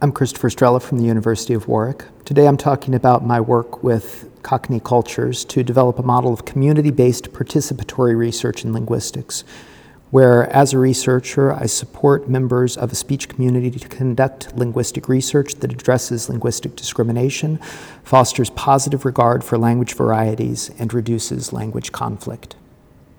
I'm Christopher Strelluf from the University of Warwick. Today I'm talking about my work with Cockney Cultures to develop a model of community based participatory research in linguistics, where, as a researcher, I support members of a speech community to conduct linguistic research that addresses linguistic discrimination, fosters positive regard for language varieties, and reduces language conflict.